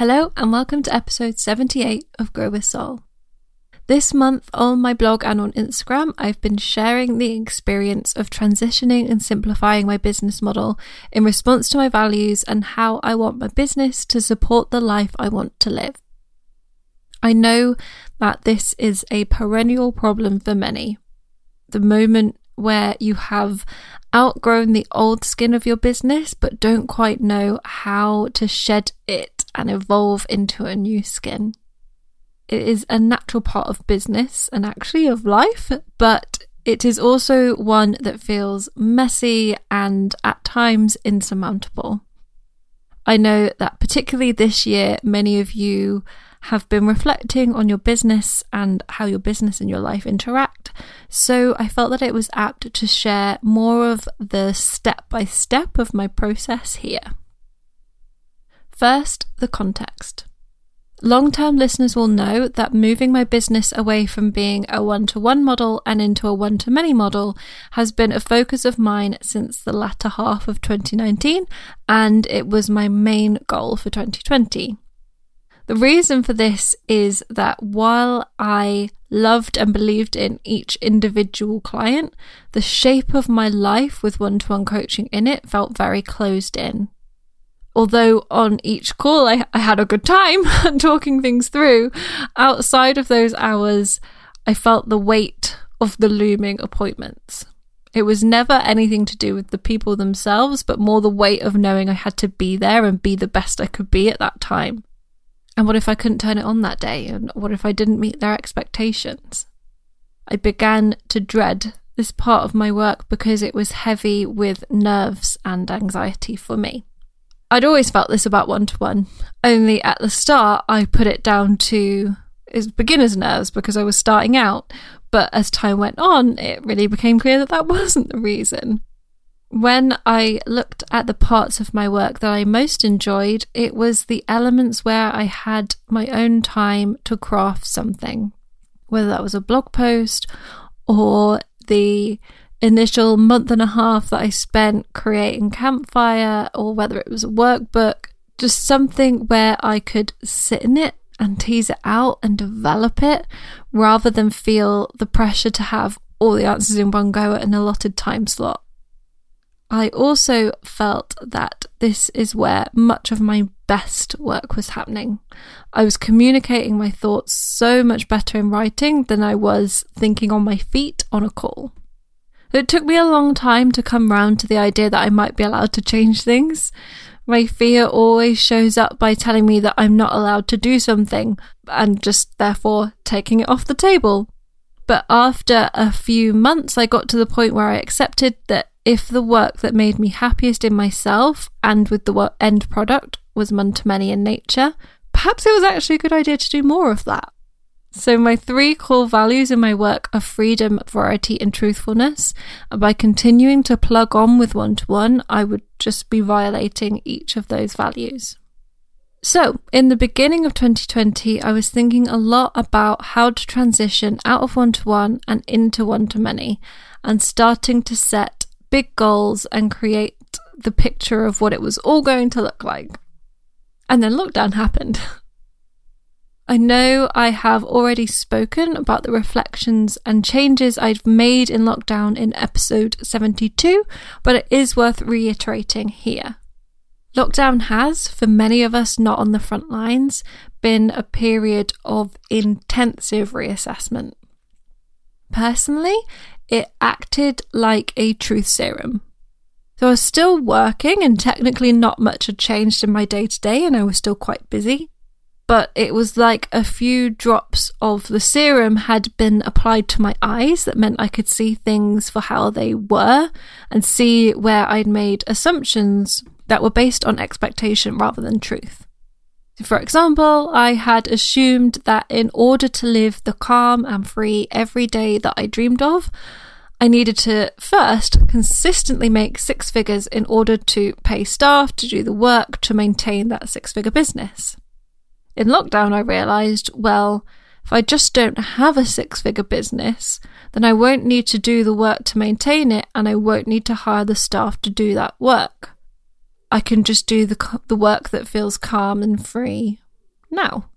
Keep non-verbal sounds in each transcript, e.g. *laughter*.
Hello, and welcome to episode 78 of Grow with Soul. This month on my blog and on Instagram, I've been sharing the experience of transitioning and simplifying my business model in response to my values and how I want my business to support the life I want to live. I know that this is a perennial problem for many. The moment where you have outgrown the old skin of your business but don't quite know how to shed it and evolve into a new skin. It is a natural part of business and actually of life, but it is also one that feels messy and at times insurmountable. I know that particularly this year, many of you have been reflecting on your business and how your business and your life interact. So I felt that it was apt to share more of the step by step of my process here. First, the context. Long term listeners will know that moving my business away from being a one to one model and into a one to many model has been a focus of mine since the latter half of 2019, and it was my main goal for 2020. The reason for this is that while I loved and believed in each individual client, the shape of my life with one to one coaching in it felt very closed in. Although on each call I, I had a good time *laughs* talking things through, outside of those hours, I felt the weight of the looming appointments. It was never anything to do with the people themselves, but more the weight of knowing I had to be there and be the best I could be at that time. And what if I couldn't turn it on that day? And what if I didn't meet their expectations? I began to dread this part of my work because it was heavy with nerves and anxiety for me. I'd always felt this about one to one, only at the start I put it down to is beginner's nerves because I was starting out. But as time went on, it really became clear that that *laughs* wasn't the reason. When I looked at the parts of my work that I most enjoyed, it was the elements where I had my own time to craft something, whether that was a blog post or the initial month and a half that I spent creating Campfire, or whether it was a workbook, just something where I could sit in it and tease it out and develop it rather than feel the pressure to have all the answers in one go at an allotted time slot. I also felt that this is where much of my best work was happening. I was communicating my thoughts so much better in writing than I was thinking on my feet on a call. It took me a long time to come round to the idea that I might be allowed to change things. My fear always shows up by telling me that I'm not allowed to do something and just therefore taking it off the table. But after a few months, I got to the point where I accepted that if the work that made me happiest in myself and with the end product was one to many in nature, perhaps it was actually a good idea to do more of that. So, my three core values in my work are freedom, variety, and truthfulness. And by continuing to plug on with one to one, I would just be violating each of those values. So, in the beginning of 2020, I was thinking a lot about how to transition out of one to one and into one to many, and starting to set big goals and create the picture of what it was all going to look like. And then lockdown happened. *laughs* I know I have already spoken about the reflections and changes I've made in lockdown in episode 72, but it is worth reiterating here. Lockdown has, for many of us not on the front lines, been a period of intensive reassessment. Personally, it acted like a truth serum. So I was still working, and technically not much had changed in my day to day, and I was still quite busy. But it was like a few drops of the serum had been applied to my eyes that meant I could see things for how they were and see where I'd made assumptions that were based on expectation rather than truth. For example, I had assumed that in order to live the calm and free every day that I dreamed of, I needed to first consistently make six figures in order to pay staff to do the work to maintain that six figure business. In lockdown, I realised, well, if I just don't have a six figure business, then I won't need to do the work to maintain it and I won't need to hire the staff to do that work. I can just do the, the work that feels calm and free now.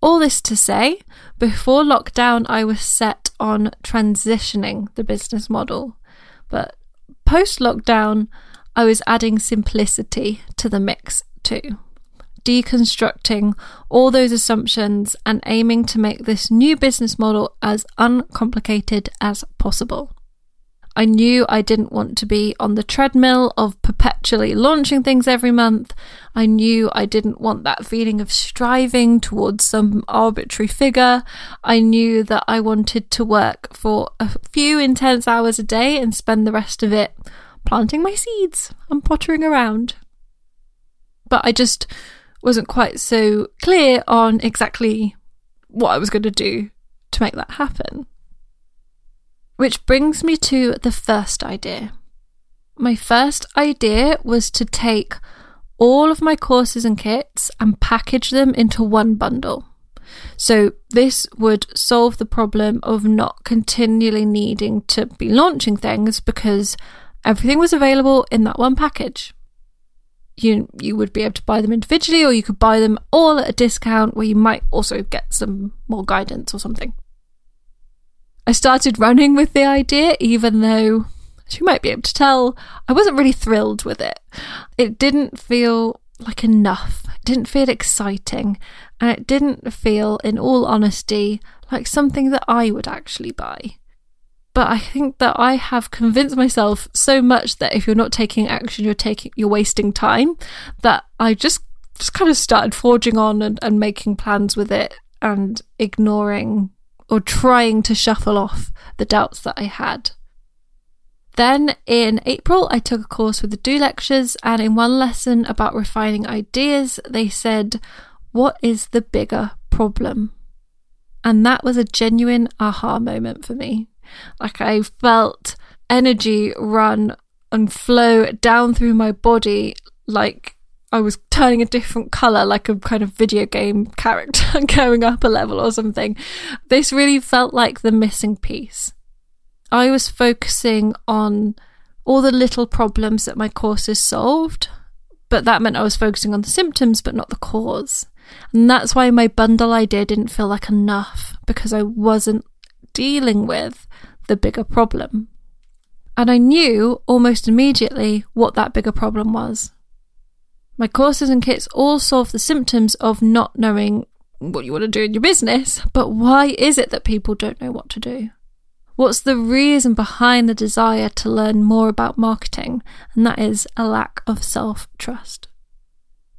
All this to say, before lockdown, I was set on transitioning the business model. But post lockdown, I was adding simplicity to the mix too. Deconstructing all those assumptions and aiming to make this new business model as uncomplicated as possible. I knew I didn't want to be on the treadmill of perpetually launching things every month. I knew I didn't want that feeling of striving towards some arbitrary figure. I knew that I wanted to work for a few intense hours a day and spend the rest of it planting my seeds and pottering around. But I just wasn't quite so clear on exactly what I was going to do to make that happen. Which brings me to the first idea. My first idea was to take all of my courses and kits and package them into one bundle. So, this would solve the problem of not continually needing to be launching things because everything was available in that one package. You, you would be able to buy them individually, or you could buy them all at a discount where you might also get some more guidance or something. I started running with the idea, even though, as you might be able to tell, I wasn't really thrilled with it. It didn't feel like enough, it didn't feel exciting, and it didn't feel, in all honesty, like something that I would actually buy. But I think that I have convinced myself so much that if you're not taking action, you're taking you're wasting time. That I just just kind of started forging on and, and making plans with it and ignoring or trying to shuffle off the doubts that I had. Then in April, I took a course with the Do Lectures, and in one lesson about refining ideas, they said, What is the bigger problem? And that was a genuine aha moment for me. Like I felt energy run and flow down through my body like I was turning a different color, like a kind of video game character *laughs* going up a level or something. This really felt like the missing piece. I was focusing on all the little problems that my courses solved, but that meant I was focusing on the symptoms but not the cause. And that's why my bundle idea didn't feel like enough because I wasn't dealing with the bigger problem. And I knew almost immediately what that bigger problem was. My courses and kits all solve the symptoms of not knowing what you want to do in your business, but why is it that people don't know what to do? What's the reason behind the desire to learn more about marketing? And that is a lack of self trust.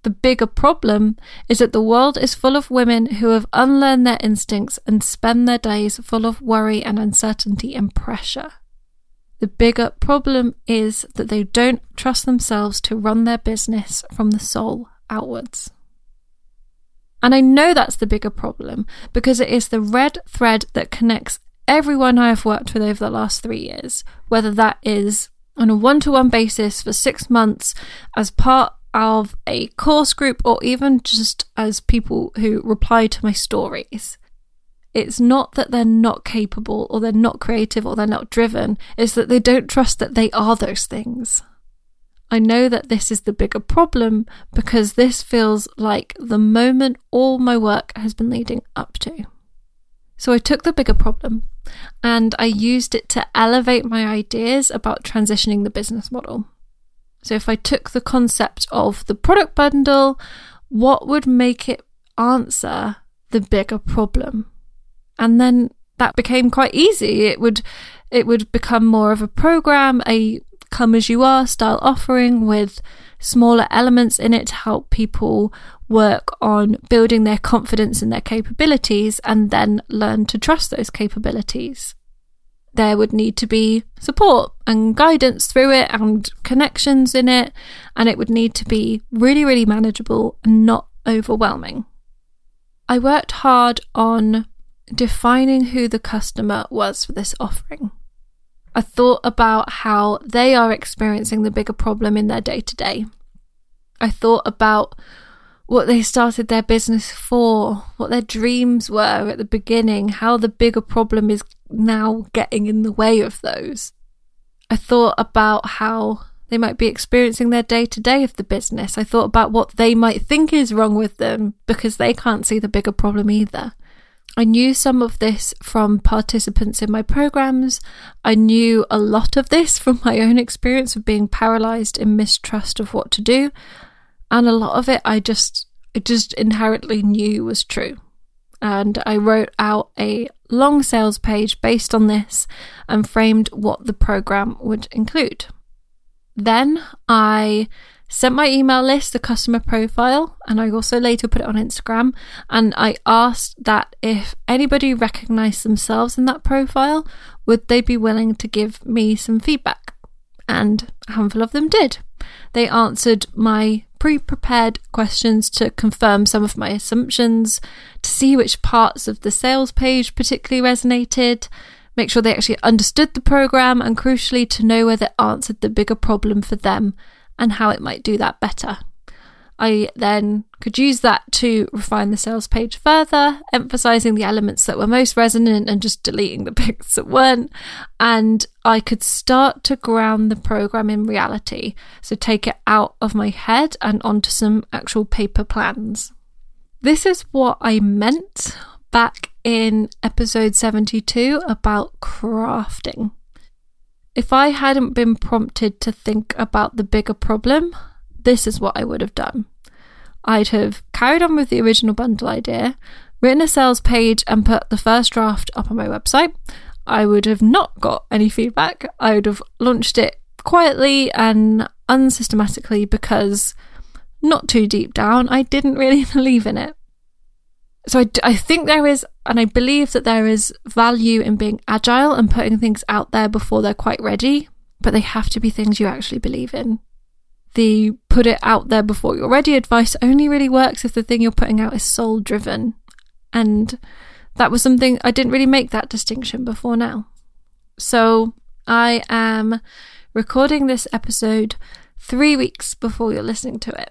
The bigger problem is that the world is full of women who have unlearned their instincts and spend their days full of worry and uncertainty and pressure. The bigger problem is that they don't trust themselves to run their business from the soul outwards. And I know that's the bigger problem because it is the red thread that connects everyone I have worked with over the last three years, whether that is on a one to one basis for six months as part of a course group or even just as people who reply to my stories. It's not that they're not capable or they're not creative or they're not driven, it's that they don't trust that they are those things. I know that this is the bigger problem because this feels like the moment all my work has been leading up to. So I took the bigger problem and I used it to elevate my ideas about transitioning the business model. So if I took the concept of the product bundle, what would make it answer the bigger problem? and then that became quite easy. It would it would become more of a program, a come as you are style offering with smaller elements in it to help people work on building their confidence in their capabilities and then learn to trust those capabilities. There would need to be support and guidance through it and connections in it, and it would need to be really, really manageable and not overwhelming. I worked hard on defining who the customer was for this offering. I thought about how they are experiencing the bigger problem in their day to day. I thought about what they started their business for, what their dreams were at the beginning, how the bigger problem is now getting in the way of those. I thought about how they might be experiencing their day to day of the business. I thought about what they might think is wrong with them because they can't see the bigger problem either. I knew some of this from participants in my programs. I knew a lot of this from my own experience of being paralyzed in mistrust of what to do. And a lot of it I just I just inherently knew was true. And I wrote out a long sales page based on this and framed what the program would include. Then I sent my email list the customer profile and I also later put it on Instagram and I asked that if anybody recognized themselves in that profile would they be willing to give me some feedback and a handful of them did they answered my pre-prepared questions to confirm some of my assumptions to see which parts of the sales page particularly resonated make sure they actually understood the program and crucially to know whether it answered the bigger problem for them and how it might do that better. I then could use that to refine the sales page further, emphasizing the elements that were most resonant and just deleting the *laughs* bits that weren't. And I could start to ground the program in reality. So take it out of my head and onto some actual paper plans. This is what I meant back in episode 72 about crafting. If I hadn't been prompted to think about the bigger problem, this is what I would have done. I'd have carried on with the original bundle idea, written a sales page, and put the first draft up on my website. I would have not got any feedback. I would have launched it quietly and unsystematically because, not too deep down, I didn't really *laughs* believe in it so I, I think there is, and I believe that there is value in being agile and putting things out there before they're quite ready, but they have to be things you actually believe in. The put it out there before you're ready advice only really works if the thing you're putting out is soul driven. And that was something I didn't really make that distinction before now. So I am recording this episode three weeks before you're listening to it.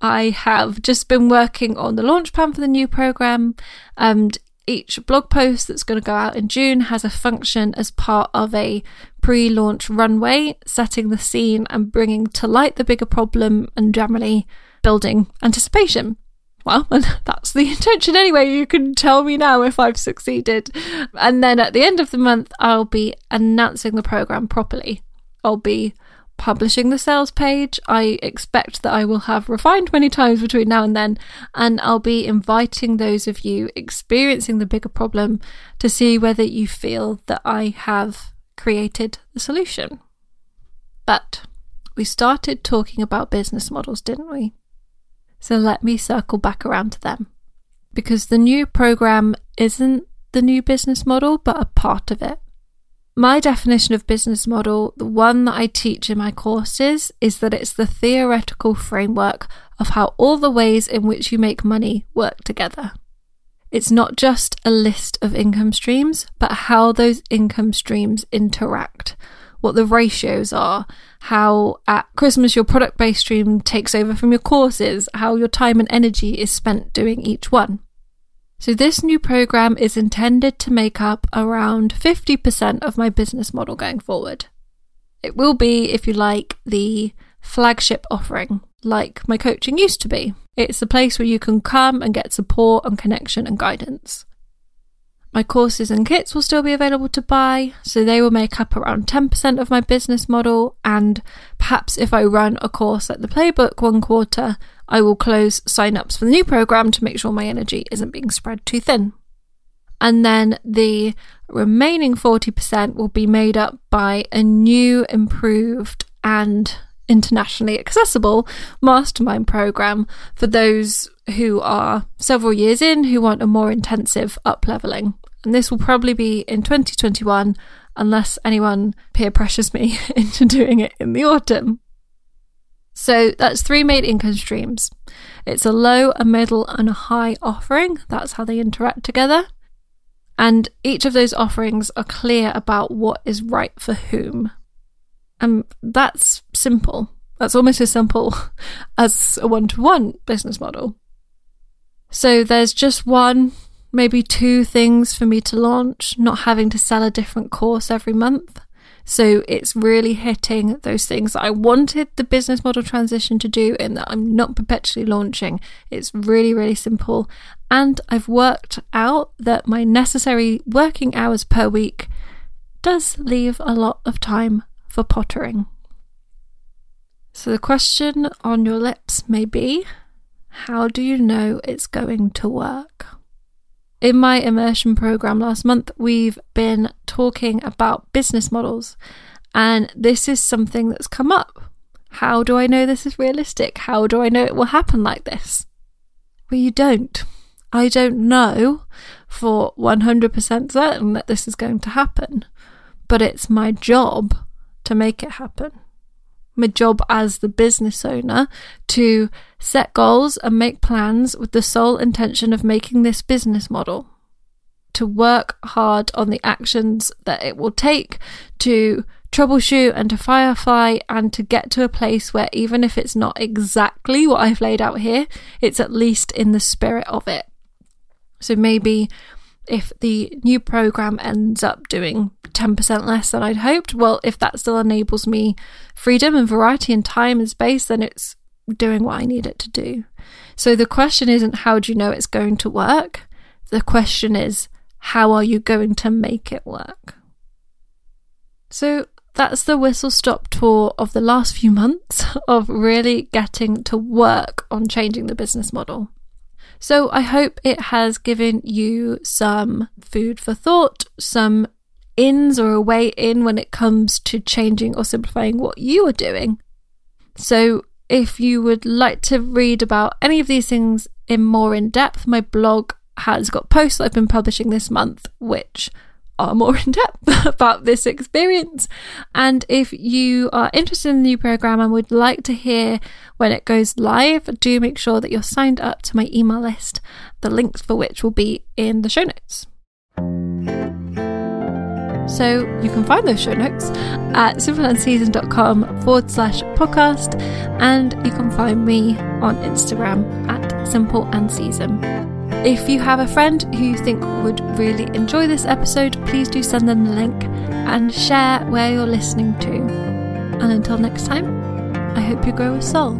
I have just been working on the launch plan for the new program, and each blog post that's going to go out in June has a function as part of a pre launch runway, setting the scene and bringing to light the bigger problem and generally building anticipation. Well, *laughs* that's the intention anyway. You can tell me now if I've succeeded. And then at the end of the month, I'll be announcing the program properly. I'll be publishing the sales page. I expect that I will have refined many times between now and then, and I'll be inviting those of you experiencing the bigger problem to see whether you feel that I have created the solution. But we started talking about business models, didn't we? So let me circle back around to them. Because the new program isn't the new business model, but a part of it. My definition of business model, the one that I teach in my courses, is that it's the theoretical framework of how all the ways in which you make money work together. It's not just a list of income streams, but how those income streams interact, what the ratios are, how at Christmas your product based stream takes over from your courses, how your time and energy is spent doing each one. So, this new program is intended to make up around 50% of my business model going forward. It will be, if you like, the flagship offering, like my coaching used to be. It's the place where you can come and get support and connection and guidance. My courses and kits will still be available to buy, so they will make up around 10% of my business model. And perhaps if I run a course like the Playbook one quarter, I will close sign-ups for the new program to make sure my energy isn't being spread too thin. And then the remaining 40% will be made up by a new, improved, and internationally accessible mastermind program for those who are several years in who want a more intensive up leveling. And this will probably be in 2021 unless anyone peer pressures me *laughs* into doing it in the autumn. So that's three main income streams. It's a low, a middle, and a high offering. That's how they interact together. And each of those offerings are clear about what is right for whom. And that's simple. That's almost as simple *laughs* as a one to one business model. So there's just one, maybe two things for me to launch, not having to sell a different course every month. So it's really hitting those things that I wanted the business model transition to do, and that I'm not perpetually launching. It's really, really simple. And I've worked out that my necessary working hours per week does leave a lot of time for pottering. So the question on your lips may be how do you know it's going to work? In my immersion program last month, we've been talking about business models, and this is something that's come up. How do I know this is realistic? How do I know it will happen like this? Well, you don't. I don't know for 100% certain that this is going to happen, but it's my job to make it happen my job as the business owner to set goals and make plans with the sole intention of making this business model. To work hard on the actions that it will take to troubleshoot and to firefly and to get to a place where even if it's not exactly what I've laid out here, it's at least in the spirit of it. So maybe if the new program ends up doing 10% less than I'd hoped, well, if that still enables me freedom and variety and time and space, then it's doing what I need it to do. So the question isn't how do you know it's going to work? The question is how are you going to make it work? So that's the whistle stop tour of the last few months *laughs* of really getting to work on changing the business model. So I hope it has given you some food for thought, some ins or a way in when it comes to changing or simplifying what you are doing. So if you would like to read about any of these things in more in depth, my blog has got posts I've been publishing this month, which are more in depth *laughs* about this experience. And if you are interested in the new program and would like to hear when it goes live, do make sure that you're signed up to my email list, the links for which will be in the show notes. So you can find those show notes at simpleandseason.com forward slash podcast, and you can find me on Instagram at simple and season. If you have a friend who you think would really enjoy this episode, please do send them the link and share where you're listening to. And until next time, I hope you grow a soul.